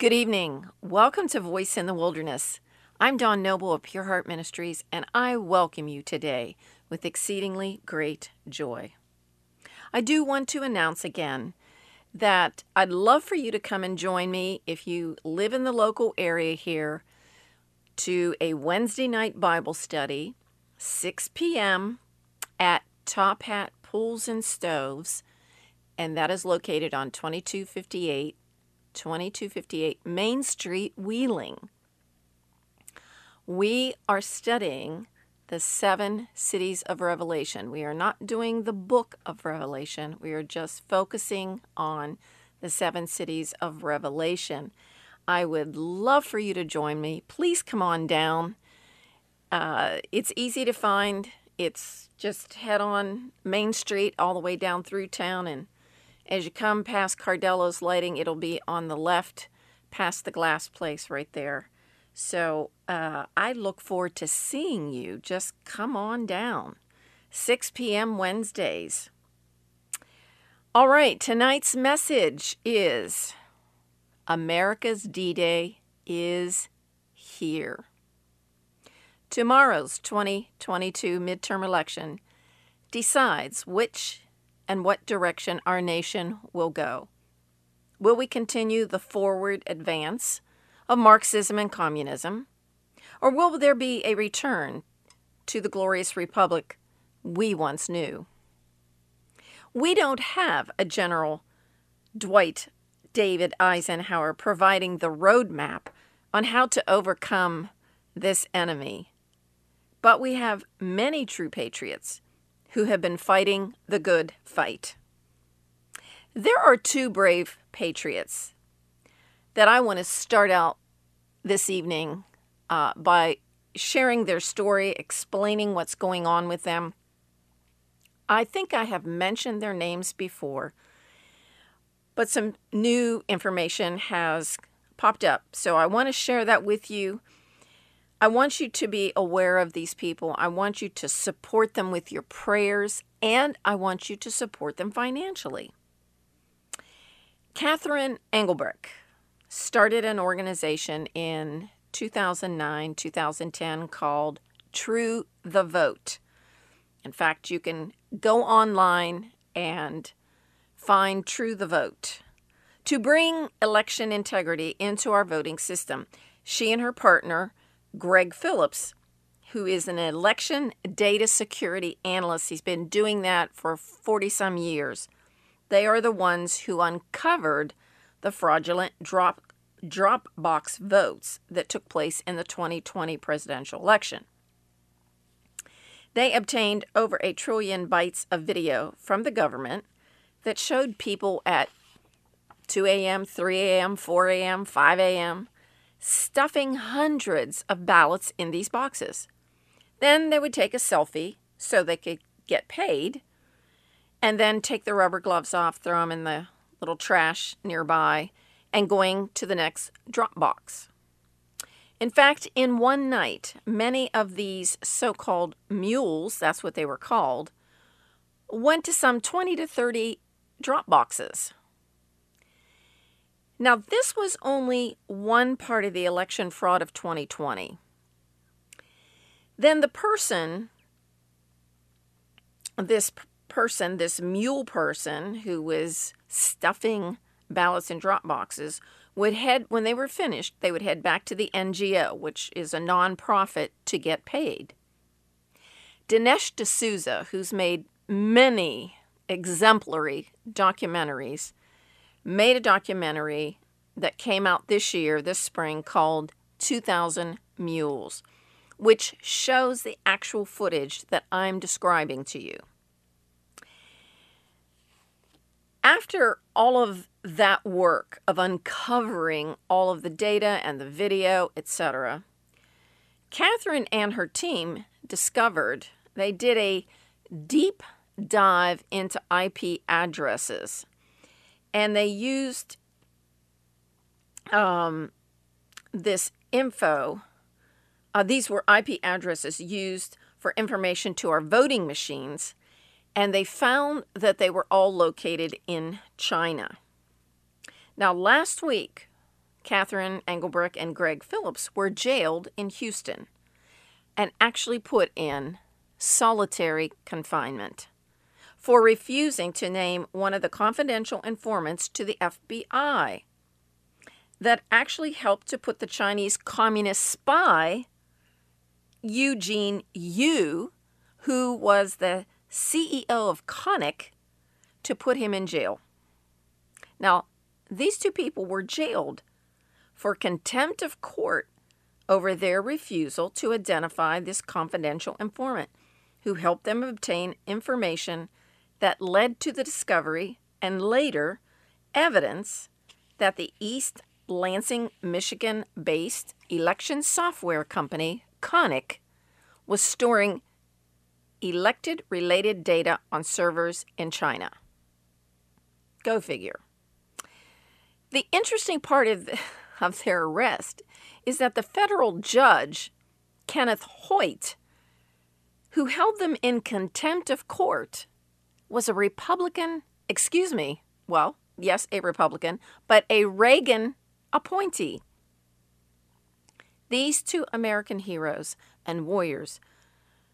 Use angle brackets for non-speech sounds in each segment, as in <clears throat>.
Good evening. Welcome to Voice in the Wilderness. I'm Dawn Noble of Pure Heart Ministries, and I welcome you today with exceedingly great joy. I do want to announce again that I'd love for you to come and join me if you live in the local area here to a Wednesday night Bible study, 6 p.m. at Top Hat Pools and Stoves, and that is located on 2258 2258 Main Street, Wheeling. We are studying the seven cities of Revelation. We are not doing the book of Revelation, we are just focusing on the seven cities of Revelation. I would love for you to join me. Please come on down. Uh, it's easy to find. It's just head on Main Street all the way down through town and as you come past Cardello's lighting, it'll be on the left past the glass place right there. So uh, I look forward to seeing you. Just come on down. 6 p.m. Wednesdays. All right, tonight's message is America's D Day is here. Tomorrow's 2022 midterm election decides which and what direction our nation will go. Will we continue the forward advance of Marxism and communism? Or will there be a return to the glorious republic we once knew? We don't have a General Dwight David Eisenhower providing the roadmap on how to overcome this enemy. But we have many true patriots who have been fighting the good fight. There are two brave patriots that I want to start out this evening uh, by sharing their story, explaining what's going on with them. I think I have mentioned their names before, but some new information has popped up. So I want to share that with you I want you to be aware of these people. I want you to support them with your prayers, and I want you to support them financially. Catherine Engelbrecht started an organization in 2009 2010 called True the Vote. In fact, you can go online and find True the Vote to bring election integrity into our voting system. She and her partner Greg Phillips, who is an election data security analyst. He's been doing that for 40 some years. They are the ones who uncovered the fraudulent drop Dropbox votes that took place in the 2020 presidential election. They obtained over a trillion bytes of video from the government that showed people at 2 a.m., 3 a.m., 4 a.m., 5 a.m stuffing hundreds of ballots in these boxes. Then they would take a selfie so they could get paid, and then take the rubber gloves off, throw them in the little trash nearby, and going to the next drop box. In fact, in one night, many of these so called mules, that's what they were called, went to some 20 to 30 drop boxes. Now, this was only one part of the election fraud of 2020. Then the person, this person, this mule person who was stuffing ballots in drop boxes, would head, when they were finished, they would head back to the NGO, which is a nonprofit, to get paid. Dinesh D'Souza, who's made many exemplary documentaries, made a documentary that came out this year, this spring, called 2000 Mules, which shows the actual footage that I'm describing to you. After all of that work of uncovering all of the data and the video, etc., Catherine and her team discovered they did a deep dive into IP addresses and they used um, this info. Uh, these were IP addresses used for information to our voting machines, and they found that they were all located in China. Now, last week, Catherine Engelbrecht and Greg Phillips were jailed in Houston and actually put in solitary confinement for refusing to name one of the confidential informants to the FBI that actually helped to put the Chinese communist spy Eugene Yu, who was the CEO of Konnech, to put him in jail. Now, these two people were jailed for contempt of court over their refusal to identify this confidential informant who helped them obtain information that led to the discovery and later evidence that the East Lansing, Michigan based election software company, Konnech, was storing elected related data on servers in China. Go figure. The interesting part of, the, <laughs> of their arrest is that the federal judge, Kenneth Hoyt, who held them in contempt of court, was a Republican, excuse me, well, yes, a Republican, but a Reagan appointee. These two American heroes and warriors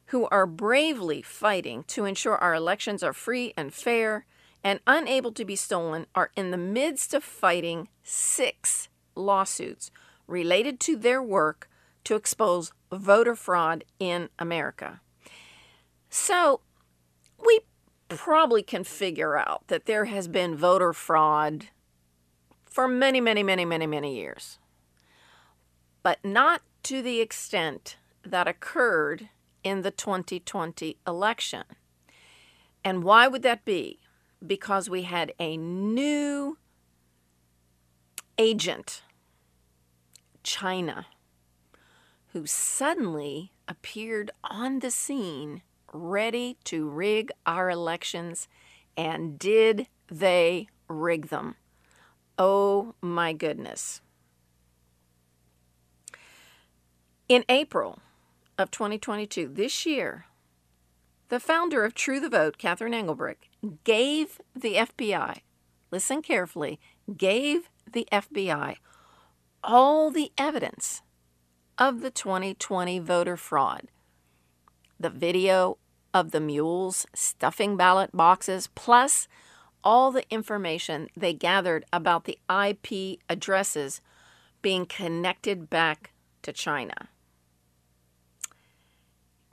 who are bravely fighting to ensure our elections are free and fair and unable to be stolen are in the midst of fighting six lawsuits related to their work to expose voter fraud in America. So, we probably can figure out that there has been voter fraud for many, many, many, many, many years, but not to the extent that occurred in the 2020 election. And why would that be? Because we had a new agent, China, who suddenly appeared on the scene ready to rig our elections. And did they rig them? Oh my goodness. In April of 2022, this year, the founder of True the Vote, Catherine Engelbrecht, gave the FBI, listen carefully, gave the FBI all the evidence of the 2020 voter fraud. The video of the mules stuffing ballot boxes, plus all the information they gathered about the IP addresses being connected back to China.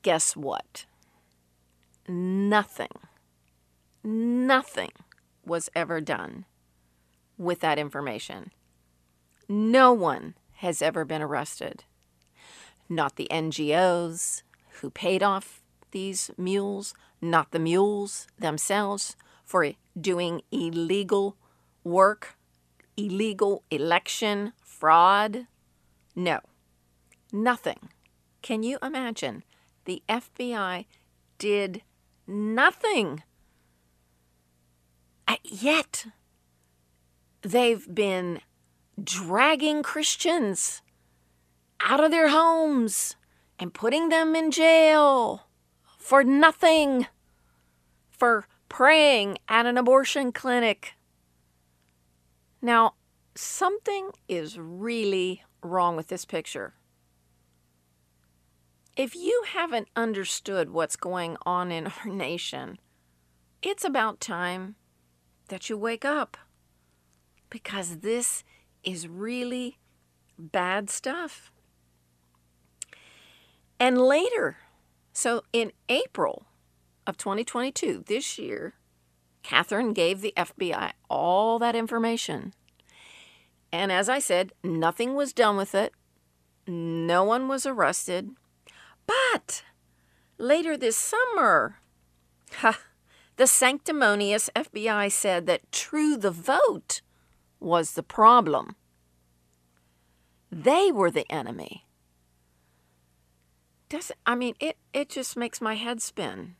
Guess what? Nothing, nothing was ever done with that information. No one has ever been arrested. Not the NGOs who paid off these mules, not the mules themselves for doing illegal work, illegal election fraud. No, nothing. Can you imagine the FBI did nothing. Uh, yet, they've been dragging Christians out of their homes and putting them in jail for nothing, for praying at an abortion clinic. Now, something is really wrong with this picture. If you haven't understood what's going on in our <laughs> nation, it's about time that you wake up because this is really bad stuff. And later, so in April of 2022, this year, Catherine gave the FBI all that information. And as I said, nothing was done with it. No one was arrested. But later this summer, ha, the sanctimonious FBI said that True the Vote was the problem. They were the enemy. Does I mean it it just makes my head spin.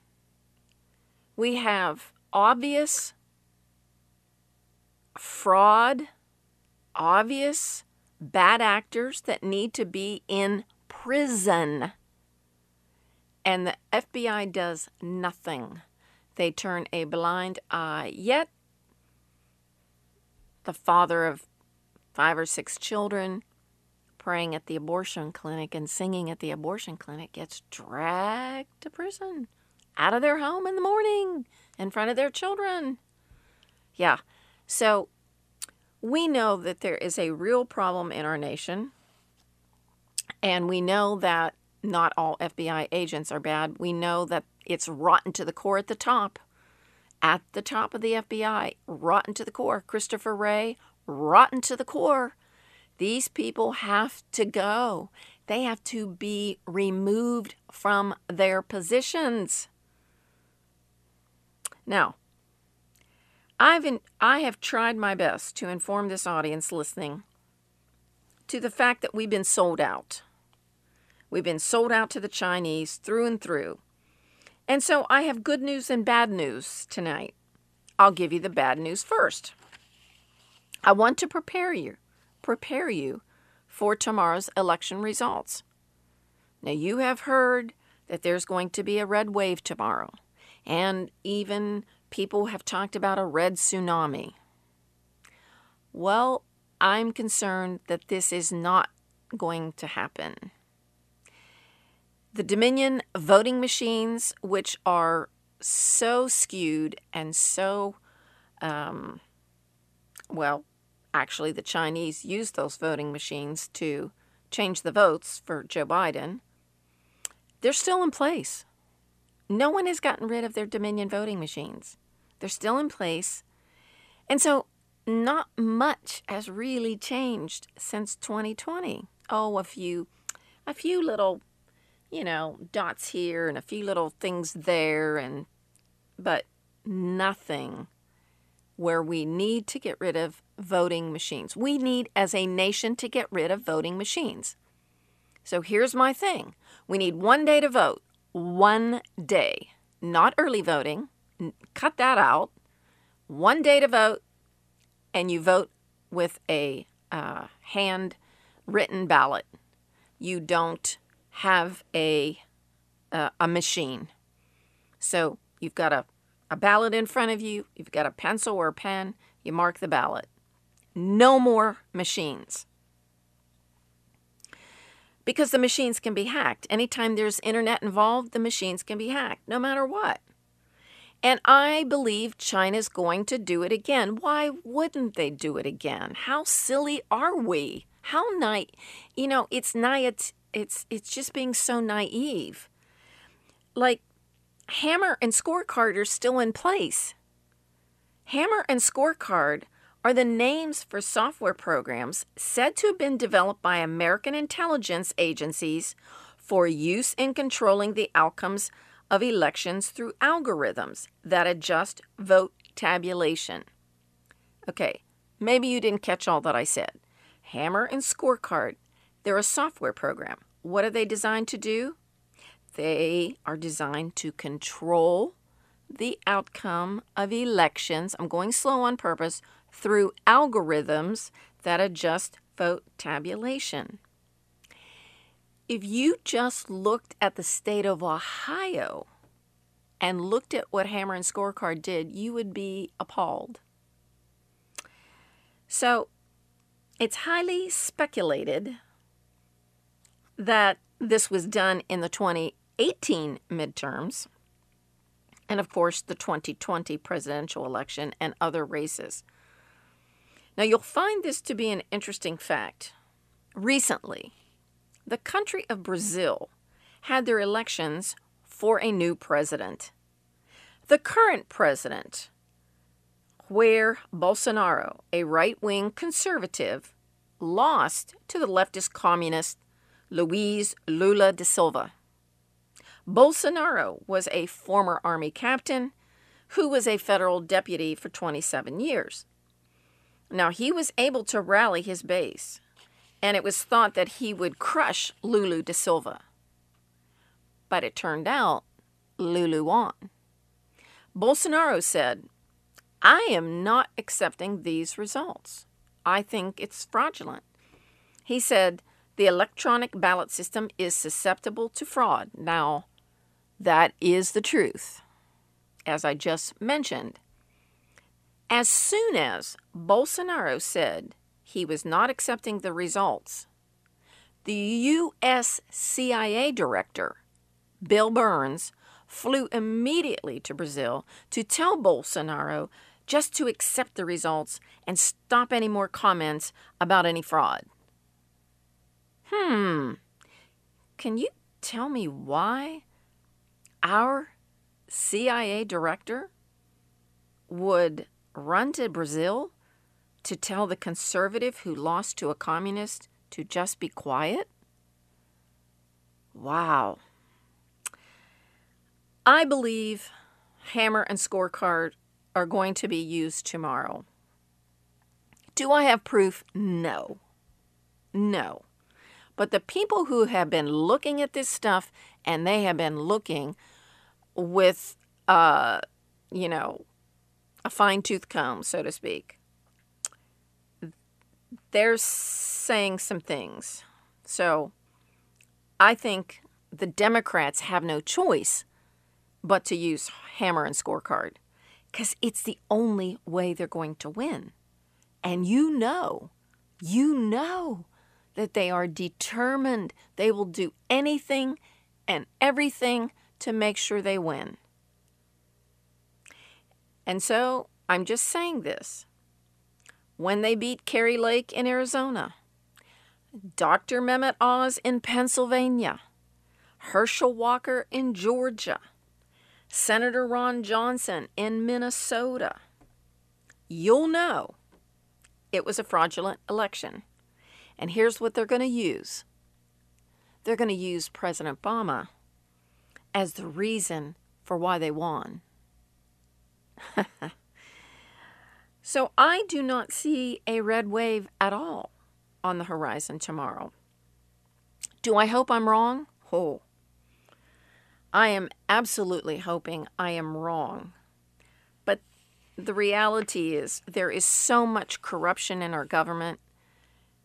We have obvious fraud, obvious bad actors that need to be in prison and the FBI does nothing. They turn a blind eye. Yet, the father of five or six children praying at the abortion clinic and singing at the abortion clinic gets dragged to prison out of their home in the morning in front of their children. Yeah. So we know that there is a real problem in our nation. And we know that not all FBI agents are bad. We know that it's rotten to the core at the top. At the top of the FBI, rotten to the core. Christopher Wray, rotten to the core. These people have to go. They have to be removed from their positions. Now, I've in, I have tried my best to inform this audience listening to the fact that we've been sold out. We've been sold out to the Chinese through and through. And so I have good news and bad news tonight. I'll give you the bad news first. I want to prepare you, prepare you for tomorrow's election results. Now you have heard that there's going to be a red wave tomorrow, and even people have talked about a red tsunami. Well, I'm concerned that this is not going to happen. The Dominion voting machines, which are so skewed and so, um, well, actually, the Chinese used those voting machines to change the votes for Joe Biden. They're still in place. No one has gotten rid of their Dominion voting machines. They're still in place. And so, not much has really changed since 2020. Oh, a few a few little you know, dots here and a few little things there and but nothing where we need to get rid of voting machines. We need as a nation to get rid of voting machines. So here's my thing. We need one day to vote. One day. Not early voting. Cut that out. One day to vote and you vote with a uh, hand written ballot. You don't have a uh, a machine. So you've got a, a ballot in front of you, you've got a pencil or a pen, you mark the ballot. No more machines. Because the machines can be hacked. Anytime there's internet involved, the machines can be hacked, no matter what. And I believe China's going to do it again. Why wouldn't they do it again? How silly are we? How night, you know, it's night it's it's just being so naive. Like Hammer and Scorecard are still in place. Hammer and Scorecard are the names for software programs said to have been developed by American intelligence agencies for use in controlling the outcomes of elections through algorithms that adjust vote tabulation. Okay, maybe you didn't catch all that I said. Hammer and Scorecard they're a software program. What are they designed to do? They are designed to control the outcome of elections. I'm going slow on purpose through algorithms that adjust vote tabulation. If you just looked at the state of Ohio and looked at what Hammer and Scorecard did, you would be appalled. So it's highly speculated that this was done in the 2018 midterms, and of course the 2020 presidential election and other races. Now, you'll find this to be an interesting fact. Recently, the country of Brazil had their elections for a new president. The current president, Jair Bolsonaro, a right wing conservative, lost to the leftist communist Luiz Lula da Silva. Bolsonaro was a former Army captain who was a federal deputy for 27 years. Now, he was able to rally his base, and it was thought that he would crush Lulu da Silva. But it turned out Lulu won. Bolsonaro said, I am not accepting these results. I think it's fraudulent. He said, the electronic ballot system is susceptible to fraud. Now, that is the truth, as I just mentioned. As soon as Bolsonaro said he was not accepting the results. The U.S. CIA director, Bill Burns, flew immediately to Brazil to tell Bolsonaro just to accept the results and stop any more comments about any fraud. Hmm. Can you tell me why our CIA director would run to Brazil to tell the conservative who lost to a communist to just be quiet? Wow. I believe hammer and scorecard are going to be used tomorrow. Do I have proof? No. No. But the people who have been looking at this stuff and they have been looking with, uh, you know, a fine tooth comb, so to speak, they're saying some things. So I think the Democrats have no choice but to use hammer and scorecard because it's the only way they're going to win. And you know, you know that they are determined. They will do anything and everything to make sure they win. And so I'm just saying this. When they beat Kari Lake in Arizona, Dr. Mehmet Oz in Pennsylvania, Herschel Walker in Georgia, Senator Ron Johnson in Minnesota, you'll know it was a fraudulent election. And here's what they're going to use they're going to use President Obama as the reason for why they won. <laughs> so I do not see a red wave at all on the horizon tomorrow. Do I hope I'm wrong? Oh, I am absolutely hoping I am wrong. But the reality is, there is so much corruption in our government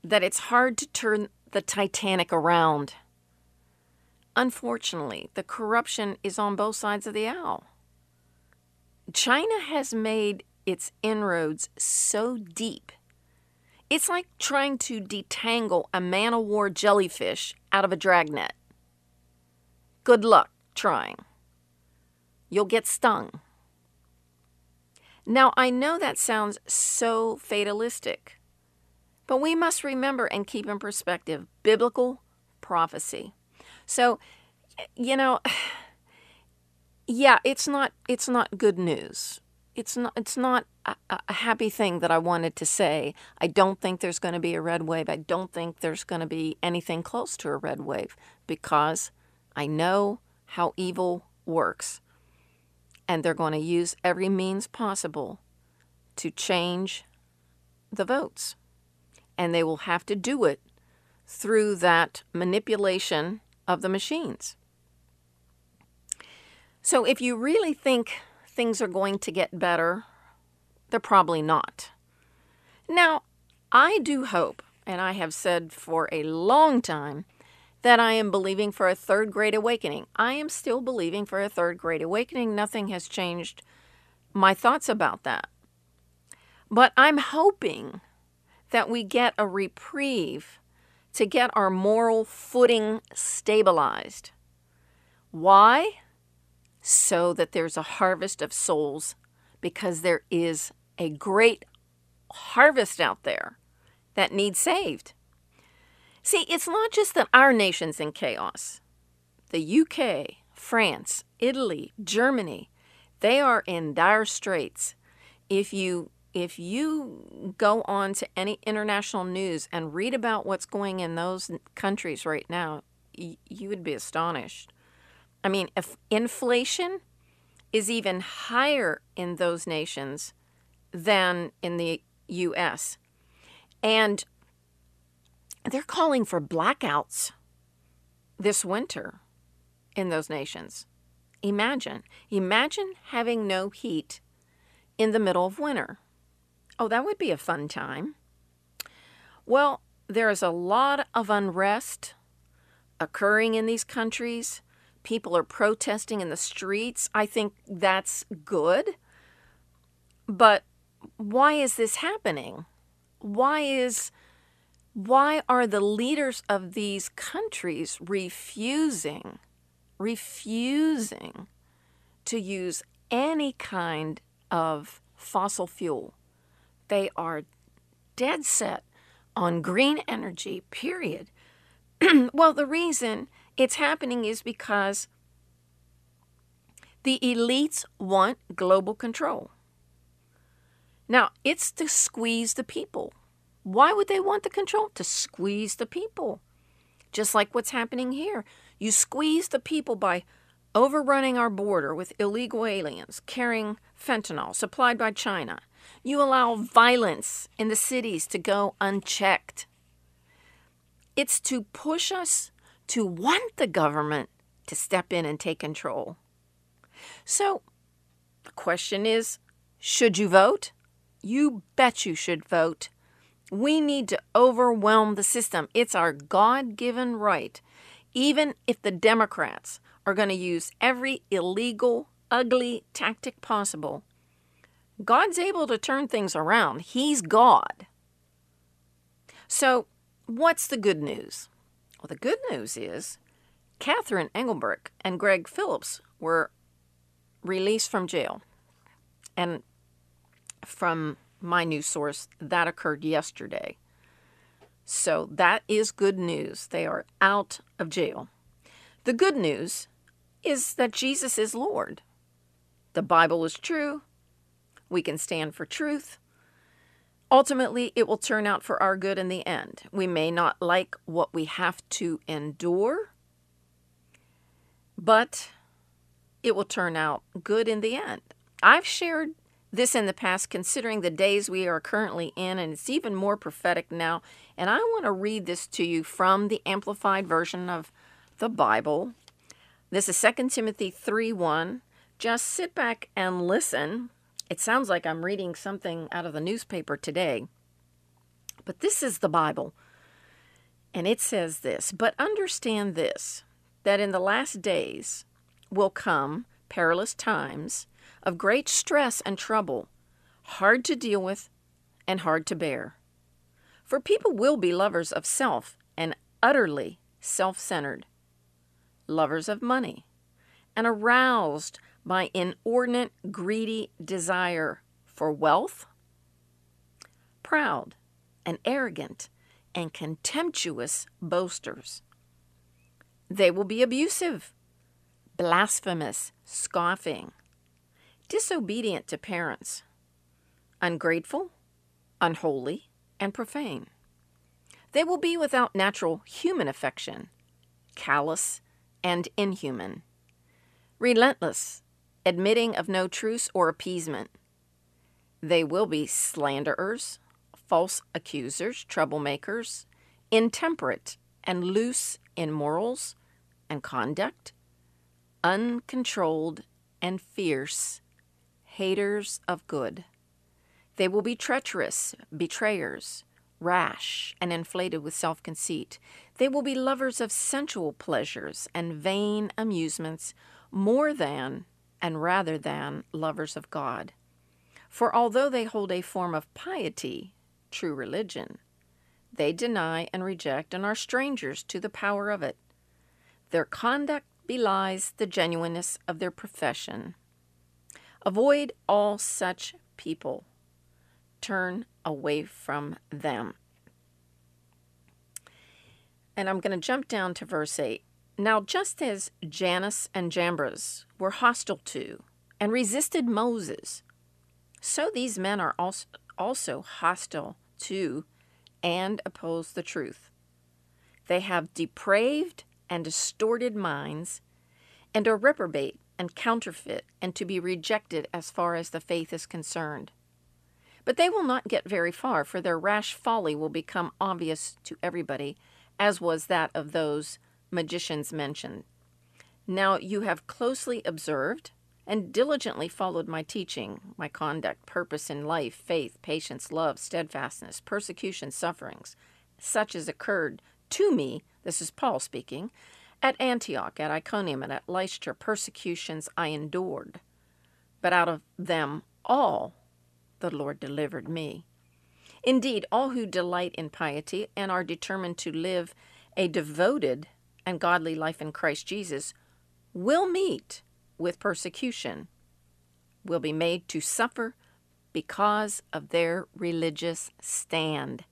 that it's hard to turn the Titanic around. Unfortunately, the corruption is on both sides of the aisle. China has made its inroads so deep. It's like trying to detangle a man o' war jellyfish out of a dragnet. Good luck trying. You'll get stung. Now, I know that sounds so fatalistic, but we must remember and keep in perspective biblical prophecy. So, you know, yeah, it's not it's not good news. It's not it's not a, a happy thing that I wanted to say. I don't think there's going to be a red wave. I don't think there's going to be anything close to a red wave because I know how evil works. And they're going to use every means possible to change the votes. And they will have to do it through that manipulation of the machines. So if you really think things are going to get better, they're probably not. Now, I do hope, and I have said for a long time, that I am believing for a third great awakening. I am still believing for a third great awakening. Nothing has changed my thoughts about that. But I'm hoping that we get a reprieve to get our moral footing stabilized. Why? So that there's a harvest of souls, because there is a great harvest out there that needs saved. See, it's not just that our nation's in chaos. The UK, France, Italy, Germany, they are in dire straits. If you if you go on to any international news and read about what's going in those countries right now, you would be astonished. I mean, if inflation is even higher in those nations than in the US. And they're calling for blackouts this winter in those nations. Imagine, imagine having no heat in the middle of winter. Oh, that would be a fun time. Well, there is a lot of unrest occurring in these countries. People are protesting in the streets. I think that's good. But why is this happening? why is why are the leaders of these countries refusing refusing to use any kind of fossil fuel they are dead set on green energy period <clears throat> well the reason it's happening is because the elites want global control now it's to squeeze the people why would they want the control? To squeeze the people. Just like what's happening here. You squeeze the people by overrunning our border with illegal aliens carrying fentanyl supplied by China. You allow violence in the cities to go unchecked. It's to push us to want the government to step in and take control. So, the question is should you vote? You bet you should vote. We need to overwhelm the system. It's our God given right. Even if the Democrats are going to use every illegal, ugly tactic possible, God's able to turn things around. He's God. So, what's the good news? Well, the good news is Catherine Engelbrecht and Greg Phillips were released from jail. And from my news source, that occurred yesterday. So that is good news. They are out of jail. The good news is that Jesus is Lord. The Bible is true. We can stand for truth. Ultimately, it will turn out for our good in the end. We may not like what we have to endure, but it will turn out good in the end. I've shared this in the past, considering the days we are currently in, and it's even more prophetic now. And I want to read this to you from the Amplified Version of the Bible. This is 2 Timothy 3 1. Just sit back and listen. It sounds like I'm reading something out of the newspaper today, but this is the Bible. And it says this But understand this, that in the last days will come perilous times of great stress and trouble, hard to deal with and hard to bear. For people will be lovers of self and utterly self centered, lovers of money, and aroused by inordinate greedy desire for wealth, proud and arrogant and contemptuous boasters. They will be abusive, blasphemous, scoffing, disobedient to parents, ungrateful, unholy, and profane. They will be without natural human affection, callous and inhuman, relentless, admitting of no truce or appeasement. They will be slanderers, false accusers, troublemakers, intemperate and loose in morals and conduct, uncontrolled and fierce haters of good. They will be treacherous, betrayers, rash, and inflated with self conceit. They will be lovers of sensual pleasures and vain amusements more than and rather than lovers of God. For although they hold a form of piety, true religion, they deny and reject and are strangers to the power of it. Their conduct belies the genuineness of their profession. Avoid all such people. Turn away from them. And I'm going to jump down to verse 8. Now, just as Jannes and Jambres were hostile to and resisted Moses, so these men are also hostile to and oppose the truth. They have depraved and distorted minds and are reprobate and counterfeit and to be rejected as far as the faith is concerned. But they will not get very far, for their rash folly will become obvious to everybody, as was that of those magicians mentioned. Now you have closely observed and diligently followed my teaching, my conduct, purpose in life, faith, patience, love, steadfastness, persecution, sufferings, such as occurred to me, this is Paul speaking, at Antioch, at Iconium, and at Lystra, persecutions I endured, but out of them all the Lord delivered me. Indeed, all who delight in piety and are determined to live a devoted and godly life in Christ Jesus will meet with persecution, will be made to suffer because of their religious stand.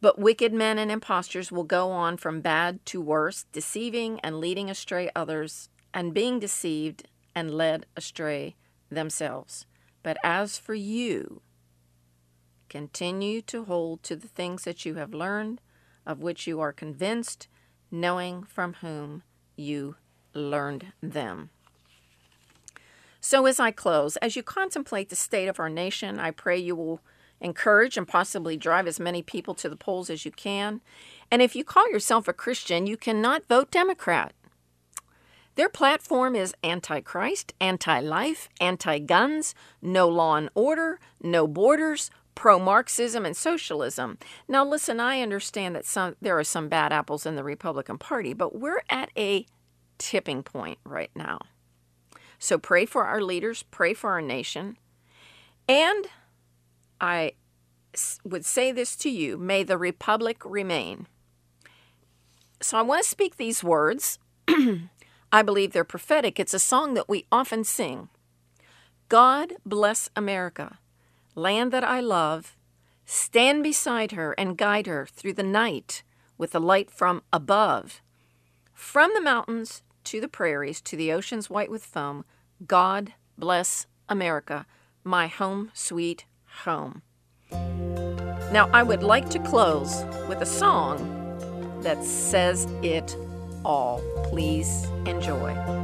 But wicked men and impostors will go on from bad to worse, deceiving and leading astray others, and being deceived and led astray themselves. But as for you, continue to hold to the things that you have learned, of which you are convinced, knowing from whom you learned them. So, as I close, as you contemplate the state of our nation, I pray you will encourage and possibly drive as many people to the polls as you can. And if you call yourself a Christian, you cannot vote Democrat. Their platform is anti Christ, anti life, anti guns, no law and order, no borders, pro Marxism, and socialism. Now, listen, I understand that some, there are some bad apples in the Republican Party, but we're at a tipping point right now. So pray for our leaders, pray for our nation, and I would say this to you may the Republic remain. So I want to speak these words. <clears throat> I believe they're prophetic. It's a song that we often sing. God bless America, land that I love. Stand beside her and guide her through the night with the light from above. From the mountains to the prairies to the oceans white with foam, God bless America, my home sweet home. Now, I would like to close with a song that says it all. Please enjoy.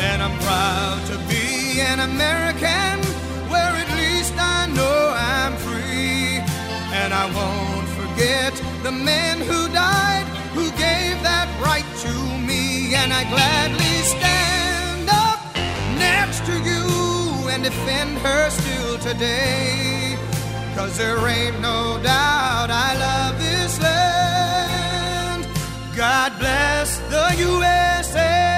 And I'm proud to be an American, where at least I know I'm free. And I won't forget the men who died, who gave that right to me. And I gladly stand up next to you and defend her still today. Cause there ain't no doubt I love this land. God bless the USA.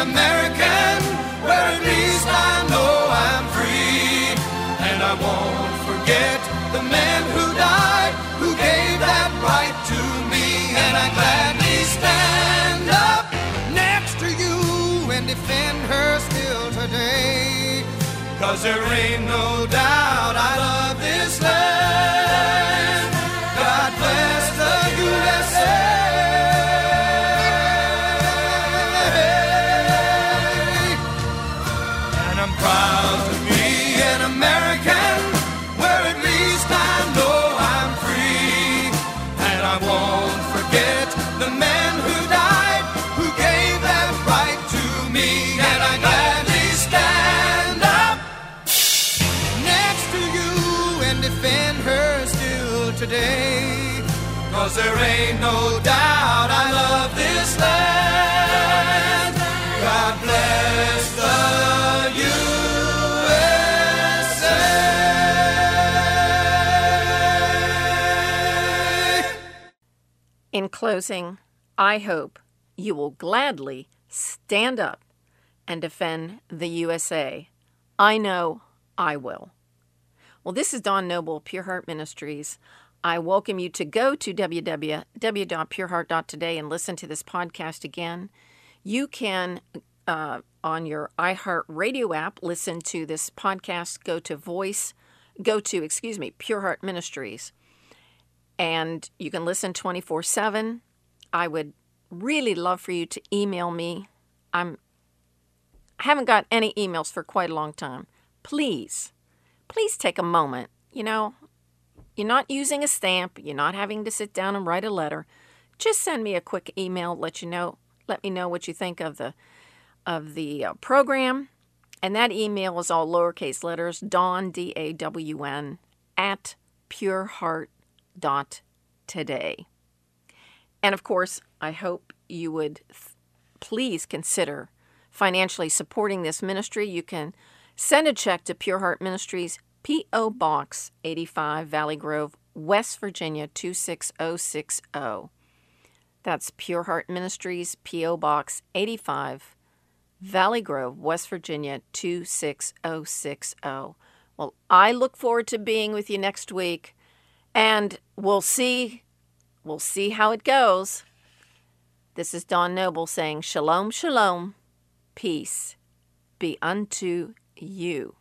American, where at least I know I'm free. And I won't forget the men who died, who gave that right to me. And I gladly stand up next to you and defend her still today. Cause there ain't no doubt I love this land. Defend her still today. Cause there ain't no doubt I love this land. God bless the USA. In closing, I hope you will gladly stand up and defend the USA I know I will. Well, this is Dawn Noble, Pure Heart Ministries. I welcome you to go to www.pureheart.today and listen to this podcast again. You can, uh, on your iHeart Radio app, listen to this podcast. Go to voice, go to, excuse me, Pure Heart Ministries. And you can listen 24 7. I would really love for you to email me. I'm I haven't got any emails for quite a long time. Please, please take a moment. You know, you're not using a stamp, you're not having to sit down and write a letter. Just send me a quick email, let you know, let me know what you think of the of the uh, program. And that email is all lowercase letters, Dawn, D A W N, at pureheart.today. And of course, I hope you would th- please consider financially supporting this ministry. You can send a check to Pure Heart Ministries, P.O. Box 85, Valley Grove, West Virginia 26060. That's Pure Heart Ministries, P.O. Box 85, Valley Grove, West Virginia 26060. Well, I look forward to being with you next week, and we'll see we'll see how it goes. This is Dawn Noble saying shalom, shalom, peace be unto you.